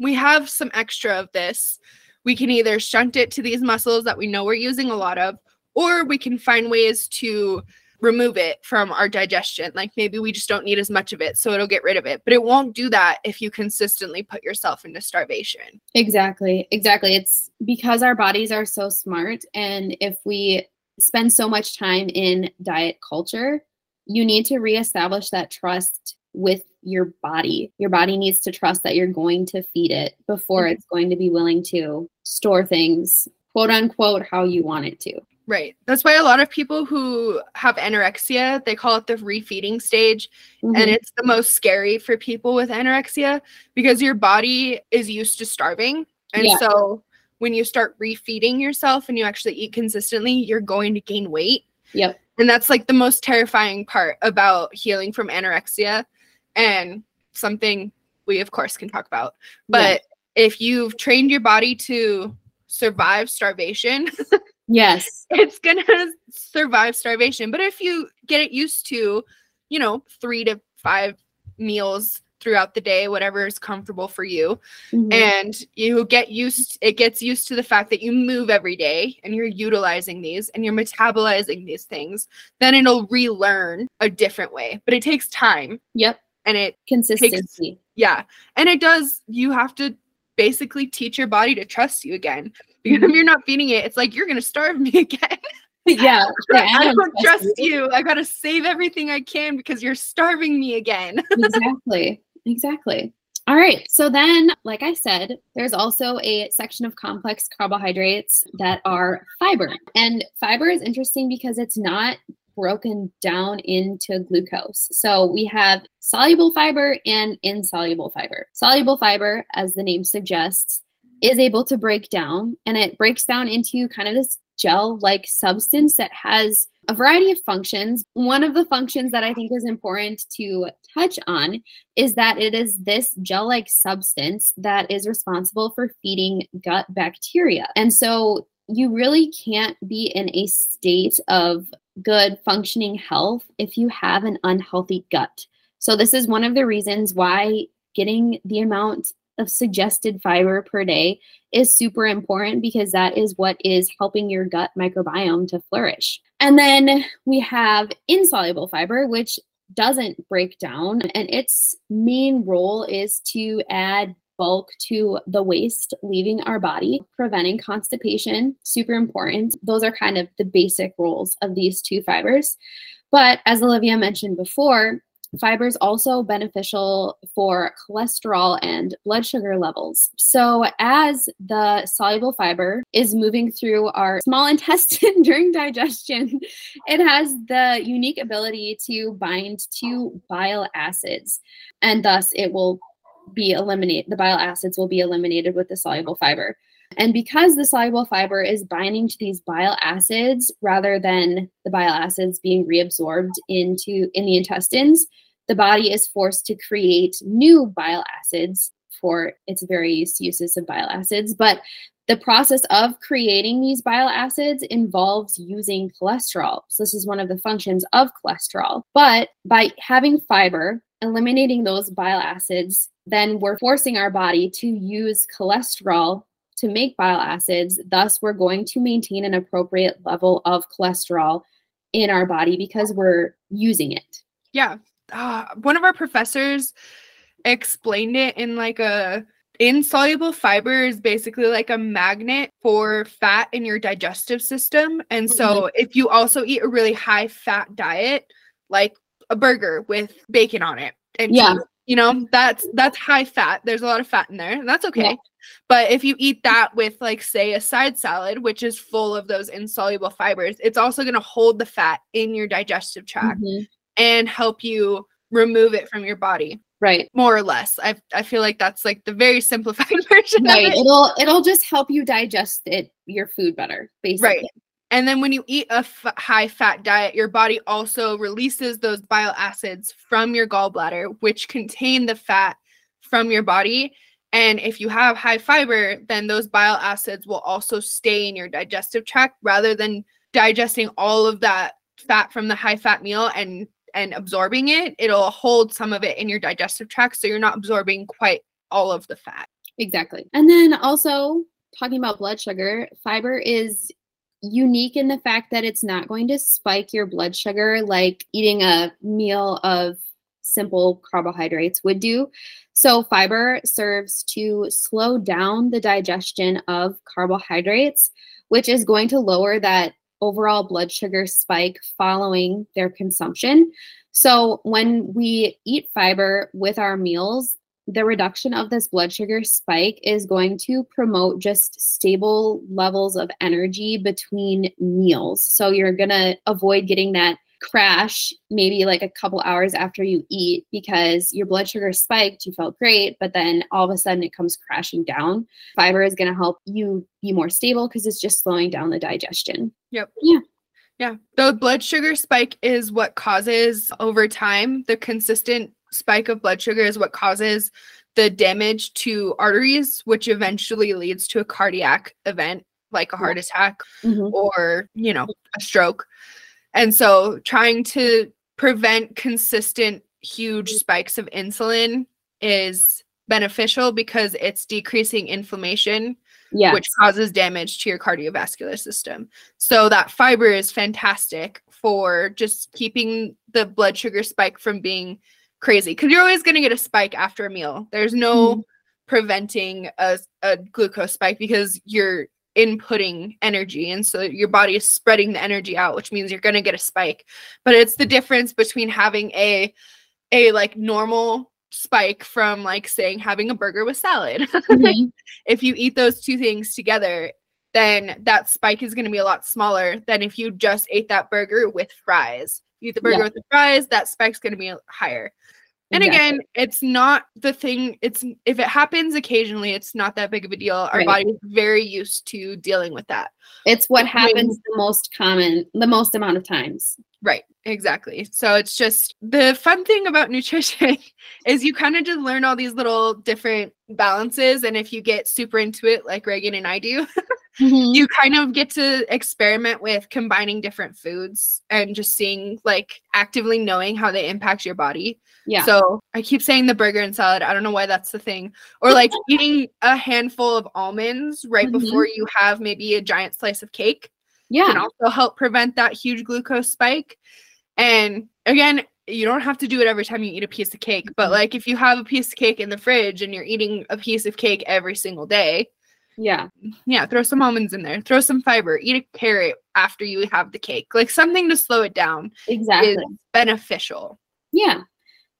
we have some extra of this. We can either shunt it to these muscles that we know we're using a lot of, or we can find ways to remove it from our digestion. Like maybe we just don't need as much of it, so it'll get rid of it. But it won't do that if you consistently put yourself into starvation. Exactly. Exactly. It's because our bodies are so smart. And if we spend so much time in diet culture, you need to reestablish that trust with your body. Your body needs to trust that you're going to feed it before Mhm. it's going to be willing to store things, quote unquote, how you want it to. Right. That's why a lot of people who have anorexia, they call it the refeeding stage. Mhm. And it's the most scary for people with anorexia because your body is used to starving. And Yeah. so when you start refeeding yourself and you actually eat consistently, you're going to gain weight. Yep. And that's like the most terrifying part about healing from anorexia and something we, of course, can talk about. But if you've trained your body to survive starvation, Yes. it's gonna survive starvation. But if you get it used to, you know, three to five meals throughout the day, whatever is comfortable for you, Mhm. and you get used, it gets used to the fact that you move every day and you're utilizing these and you're metabolizing these things, then it'll relearn a different way. But it takes time Yep. And it, Consistency. yeah, and it does, you have to basically teach your body to trust you again. Because if mm-hmm. you're not feeding it, it's like you're gonna starve me again. yeah. yeah, I don't trust you. I gotta save everything I can because you're starving me again. exactly. Exactly. All right. So then, like I said, there's also a section of complex carbohydrates that are fiber. And fiber is interesting because it's not broken down into glucose. So we have soluble fiber and insoluble fiber. Soluble fiber, as the name suggests, is able to break down and it breaks down into kind of this gel like substance that has a variety of functions. One of the functions that I think is important to touch on is that it is this gel like substance that is responsible for feeding gut bacteria. And so you really can't be in a state of good functioning health if you have an unhealthy gut. So, this is one of the reasons why getting the amount of suggested fiber per day is super important because that is what is helping your gut microbiome to flourish. And then we have insoluble fiber, which doesn't break down, and its main role is to add bulk to the waste leaving our body, preventing constipation. Super important. Those are kind of the basic roles of these two fibers. But as Olivia mentioned before, fiber is also beneficial for cholesterol and blood sugar levels. So, as the soluble fiber is moving through our small intestine during digestion, it has the unique ability to bind to bile acids, and thus it will be eliminated. The bile acids will be eliminated with the soluble fiber. And because the soluble fiber is binding to these bile acids rather than the bile acids being reabsorbed into in the intestines, the body is forced to create new bile acids for its various uses of bile acids. But the process of creating these bile acids involves using cholesterol. So, this is one of the functions of cholesterol. But by having fiber, eliminating those bile acids, then we're forcing our body to use cholesterol to make bile acids. Thus, we're going to maintain an appropriate level of cholesterol in our body because we're using it. Yeah. Uh, one of our professors explained it in like a insoluble fiber is basically like a magnet for fat in your digestive system. And so mm-hmm. if you also eat a really high fat diet, like a burger with bacon on it and yeah. cheese, you know, that's that's high fat. There's a lot of fat in there. And that's okay. Yeah. But if you eat that with like say a side salad, which is full of those insoluble fibers, it's also going to hold the fat in your digestive tract mm-hmm. and help you remove it from your body right more or less i i feel like that's like the very simplified version right it. will it'll just help you digest it your food better basically right and then when you eat a f- high fat diet your body also releases those bile acids from your gallbladder which contain the fat from your body and if you have high fiber then those bile acids will also stay in your digestive tract rather than digesting all of that fat from the high fat meal and and absorbing it, it'll hold some of it in your digestive tract. So you're not absorbing quite all of the fat. Exactly. And then also talking about blood sugar, fiber is unique in the fact that it's not going to spike your blood sugar like eating a meal of simple carbohydrates would do. So, fiber serves to slow down the digestion of carbohydrates, which is going to lower that overall blood sugar spike following their consumption. So, when we eat fiber with our meals, the reduction of this blood sugar spike is going to promote just stable levels of energy between meals. So, you're going to avoid getting that crash maybe like a couple hours after you eat because your blood sugar spiked, you felt great, but then all of a sudden it comes crashing down. Fiber is going to help you be more stable because it's just slowing down the digestion. Yep. Yeah. Yeah. The blood sugar spike is what causes over time the consistent spike of blood sugar is what causes the damage to arteries, which eventually leads to a cardiac event like a heart attack mm-hmm. or, you know, a stroke. And so trying to prevent consistent huge spikes of insulin is beneficial because it's decreasing inflammation yes. which causes damage to your cardiovascular system. So that fiber is fantastic for just keeping the blood sugar spike from being crazy because you're always going to get a spike after a meal. There's no mm. preventing a, a glucose spike because you're inputting energy and so your body is spreading the energy out which means you're going to get a spike but it's the difference between having a a like normal spike from like saying having a burger with salad mm-hmm. if you eat those two things together then that spike is going to be a lot smaller than if you just ate that burger with fries eat the burger yeah. with the fries that spike's going to be higher and exactly. again, it's not the thing. It's if it happens occasionally, it's not that big of a deal. Our right. body is very used to dealing with that. It's what happens the most common, the most amount of times. Right, exactly. So it's just the fun thing about nutrition is you kind of just learn all these little different balances. And if you get super into it, like Regan and I do, mm-hmm. you kind of get to experiment with combining different foods and just seeing, like, actively knowing how they impact your body. Yeah. So I keep saying the burger and salad. I don't know why that's the thing. Or like eating a handful of almonds right mm-hmm. before you have maybe a giant slice of cake yeah. can also help prevent that huge glucose spike. And again, you don't have to do it every time you eat a piece of cake, but mm-hmm. like if you have a piece of cake in the fridge and you're eating a piece of cake every single day, yeah. Yeah, throw some almonds in there. Throw some fiber. Eat a carrot after you have the cake. Like something to slow it down. Exactly. beneficial. Yeah.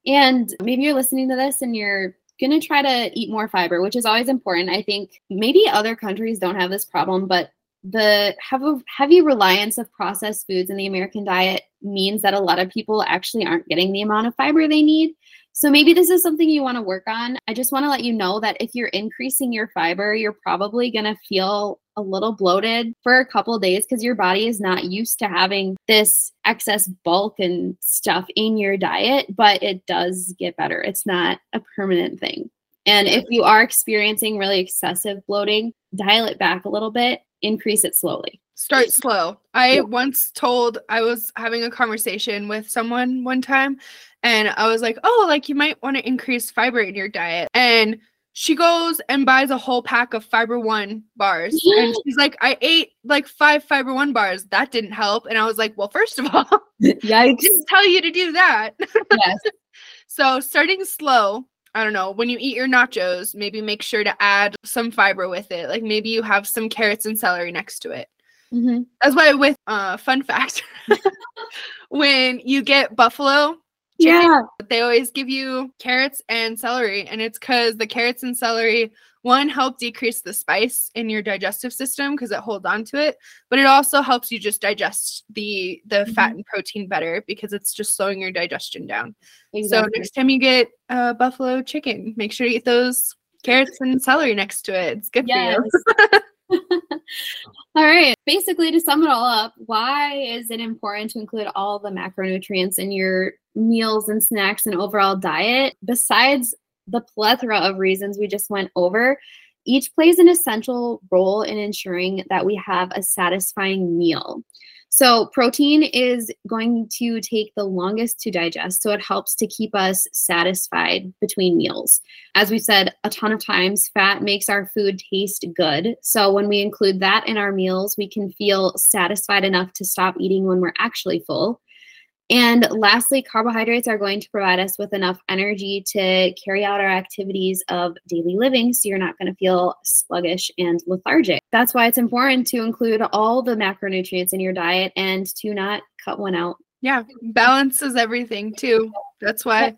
And maybe you're listening to this and you're going to try to eat more fiber, which is always important. I think maybe other countries don't have this problem, but the heavy reliance of processed foods in the American diet means that a lot of people actually aren't getting the amount of fiber they need. So maybe this is something you want to work on. I just want to let you know that if you're increasing your fiber, you're probably going to feel a little bloated for a couple days because your body is not used to having this excess bulk and stuff in your diet, but it does get better. It's not a permanent thing. And if you are experiencing really excessive bloating, dial it back a little bit, increase it slowly. Start slow. I yeah. once told I was having a conversation with someone one time and I was like, "Oh, like you might want to increase fiber in your diet." And she goes and buys a whole pack of fiber one bars and she's like i ate like five fiber one bars that didn't help and i was like well first of all Yikes. didn't tell you to do that yes. so starting slow i don't know when you eat your nachos maybe make sure to add some fiber with it like maybe you have some carrots and celery next to it Mhm. that's why with uh fun fact when you get buffalo chicken, Yeah. they always give you carrots and celery and it's because the carrots and celery one help decrease the spice in your digestive system because it holds on to it but it also helps you just digest the the fat and protein better because it's just slowing your digestion down so next time you get uh, buffalo chicken make sure to eat those carrots and celery next to it it's good Yes. for you all right. Basically, to sum it all up, why is it important to include all the macronutrients in your meals and snacks and overall diet? Besides the plethora of reasons we just went over, each plays an essential role in ensuring that we have a satisfying meal. So, protein is going to take the longest to digest, so it helps to keep us satisfied between meals. As we've said a ton of times, fat makes our food taste good. So, when we include that in our meals, we can feel satisfied enough to stop eating when we're actually full. And lastly, carbohydrates are going to provide us with enough energy to carry out our activities of daily living. So you're not going to feel sluggish and lethargic. That's why it's important to include all the macronutrients in your diet and to not cut one out. Yeah, balance is everything too. That's why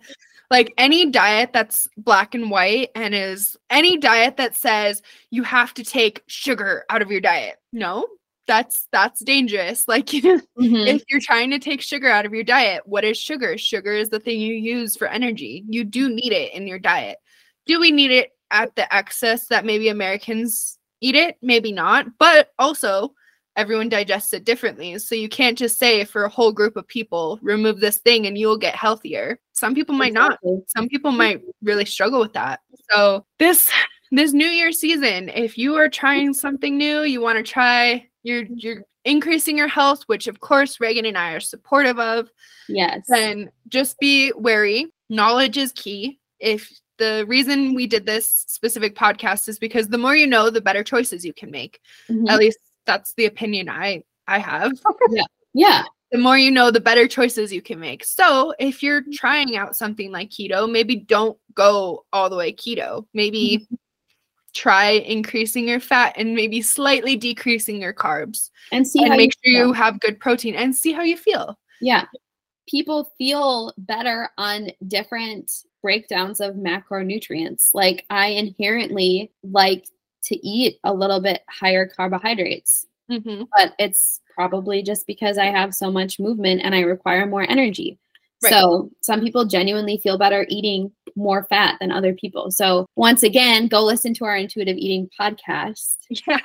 like any diet that's black and white and is any diet that says you have to take sugar out of your diet. No, that's that's dangerous. Like Mhm. if you're trying to take sugar out of your diet, what is sugar? Sugar is the thing you use for energy. You do need it in your diet. Do we need it at the excess that maybe Americans eat it? Maybe not. But also, everyone digests it differently. So you can't just say for a whole group of people, remove this thing and you'll get healthier. Some people might not. Some people might really struggle with that. So this this new year season, if you are trying something new, you want to try you're you're increasing your health, which of course Regan and I are supportive of, Yes. then just be wary. Knowledge is key. If the reason we did this specific podcast is because the more you know, the better choices you can make. Mhm. At least that's the opinion I I have. Yeah. the more you know, the better choices you can make. So if you're trying out something like keto, maybe don't go all the way keto. Maybe try increasing your fat and maybe slightly decreasing your carbs And see and how make you sure feel. you have good protein and see how you feel. Yeah. People feel better on different breakdowns of macronutrients. Like I inherently like to eat a little bit higher carbohydrates, Mm-hmm. but it's probably just because I have so much movement and I require more energy. Right. So some people genuinely feel better eating more fat than other people. So once again, go listen to our intuitive eating podcast. Yeah.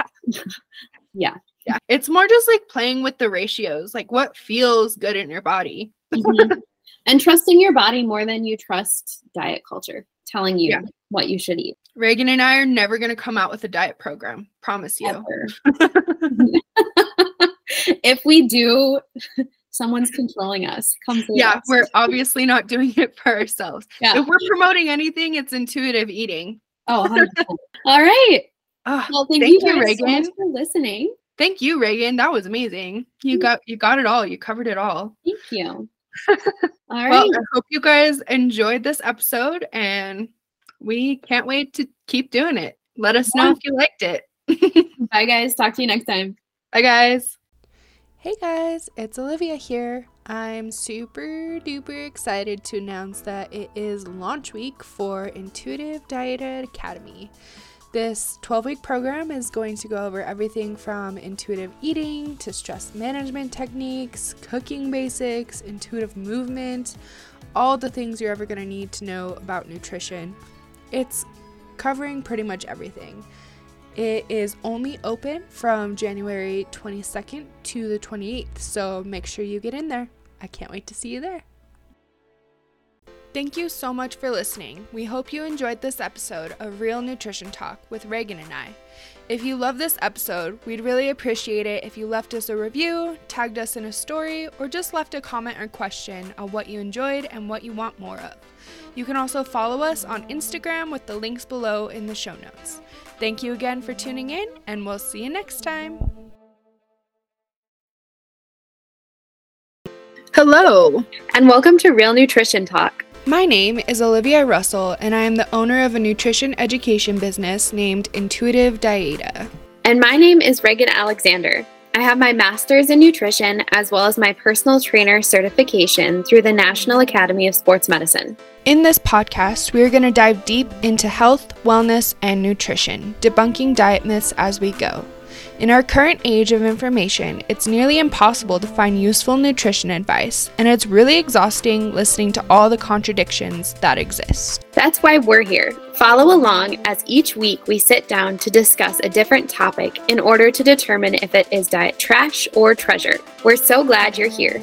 Yeah. Yeah. It's more just like playing with the ratios, like what feels good in your body. Mhm. and trusting your body more than you trust diet culture telling you Yeah. what you should eat. Regan and I are never going to come out with a diet program. Promise you. if we do, someone's controlling us. Yeah, us. we're obviously not doing it for ourselves. Yeah. If we're promoting anything, it's intuitive eating. Oh, 100%. all right. Ah, Well, thank, Thank you, you, guys so Regan. for listening. thank you, Regan. That was amazing. You got you got it all. You covered it all. Thank you. All right. Well, I hope you guys enjoyed this episode and we can't wait to keep doing it. Let us know if you liked it. Bye, guys. Talk to you next time. Bye guys. Hey guys, it's Olivia here. I'm super duper excited to announce that it is launch week for Intuitive Diaeta Academy. This 12 week program is going to go over everything from intuitive eating to stress management techniques, cooking basics, intuitive movement, all the things you're ever going to need to know about nutrition. It's covering pretty much everything. It is only open from January 22nd to the 28th, so make sure you get in there. I can't wait to see you there. Thank you so much for listening. We hope you enjoyed this episode of Real Nutrition Talk with Regan and I. If you love this episode, we'd really appreciate it if you left us a review, tagged us in a story, or just left a comment or question on what you enjoyed and what you want more of. You can also follow us on Instagram with the links below in the show notes. Thank you again for tuning in, and we'll see you next time. Hello, and welcome to Real Nutrition Talk. My name is Olivia Russell, and I am the owner of a nutrition education business named Intuitive Diaeta. And my name is Regan Alexander. I have my master's in nutrition as well as my personal trainer certification through the National Academy of Sports Medicine. In this podcast, we are going to dive deep into health, wellness, and nutrition, debunking diet myths as we go. In our current age of information, it's nearly impossible to find useful nutrition advice, and it's really exhausting listening to all the contradictions that exist. That's why we're here. Follow along as each week we sit down to discuss a different topic in order to determine if it is diet trash or treasure. We're so glad you're here.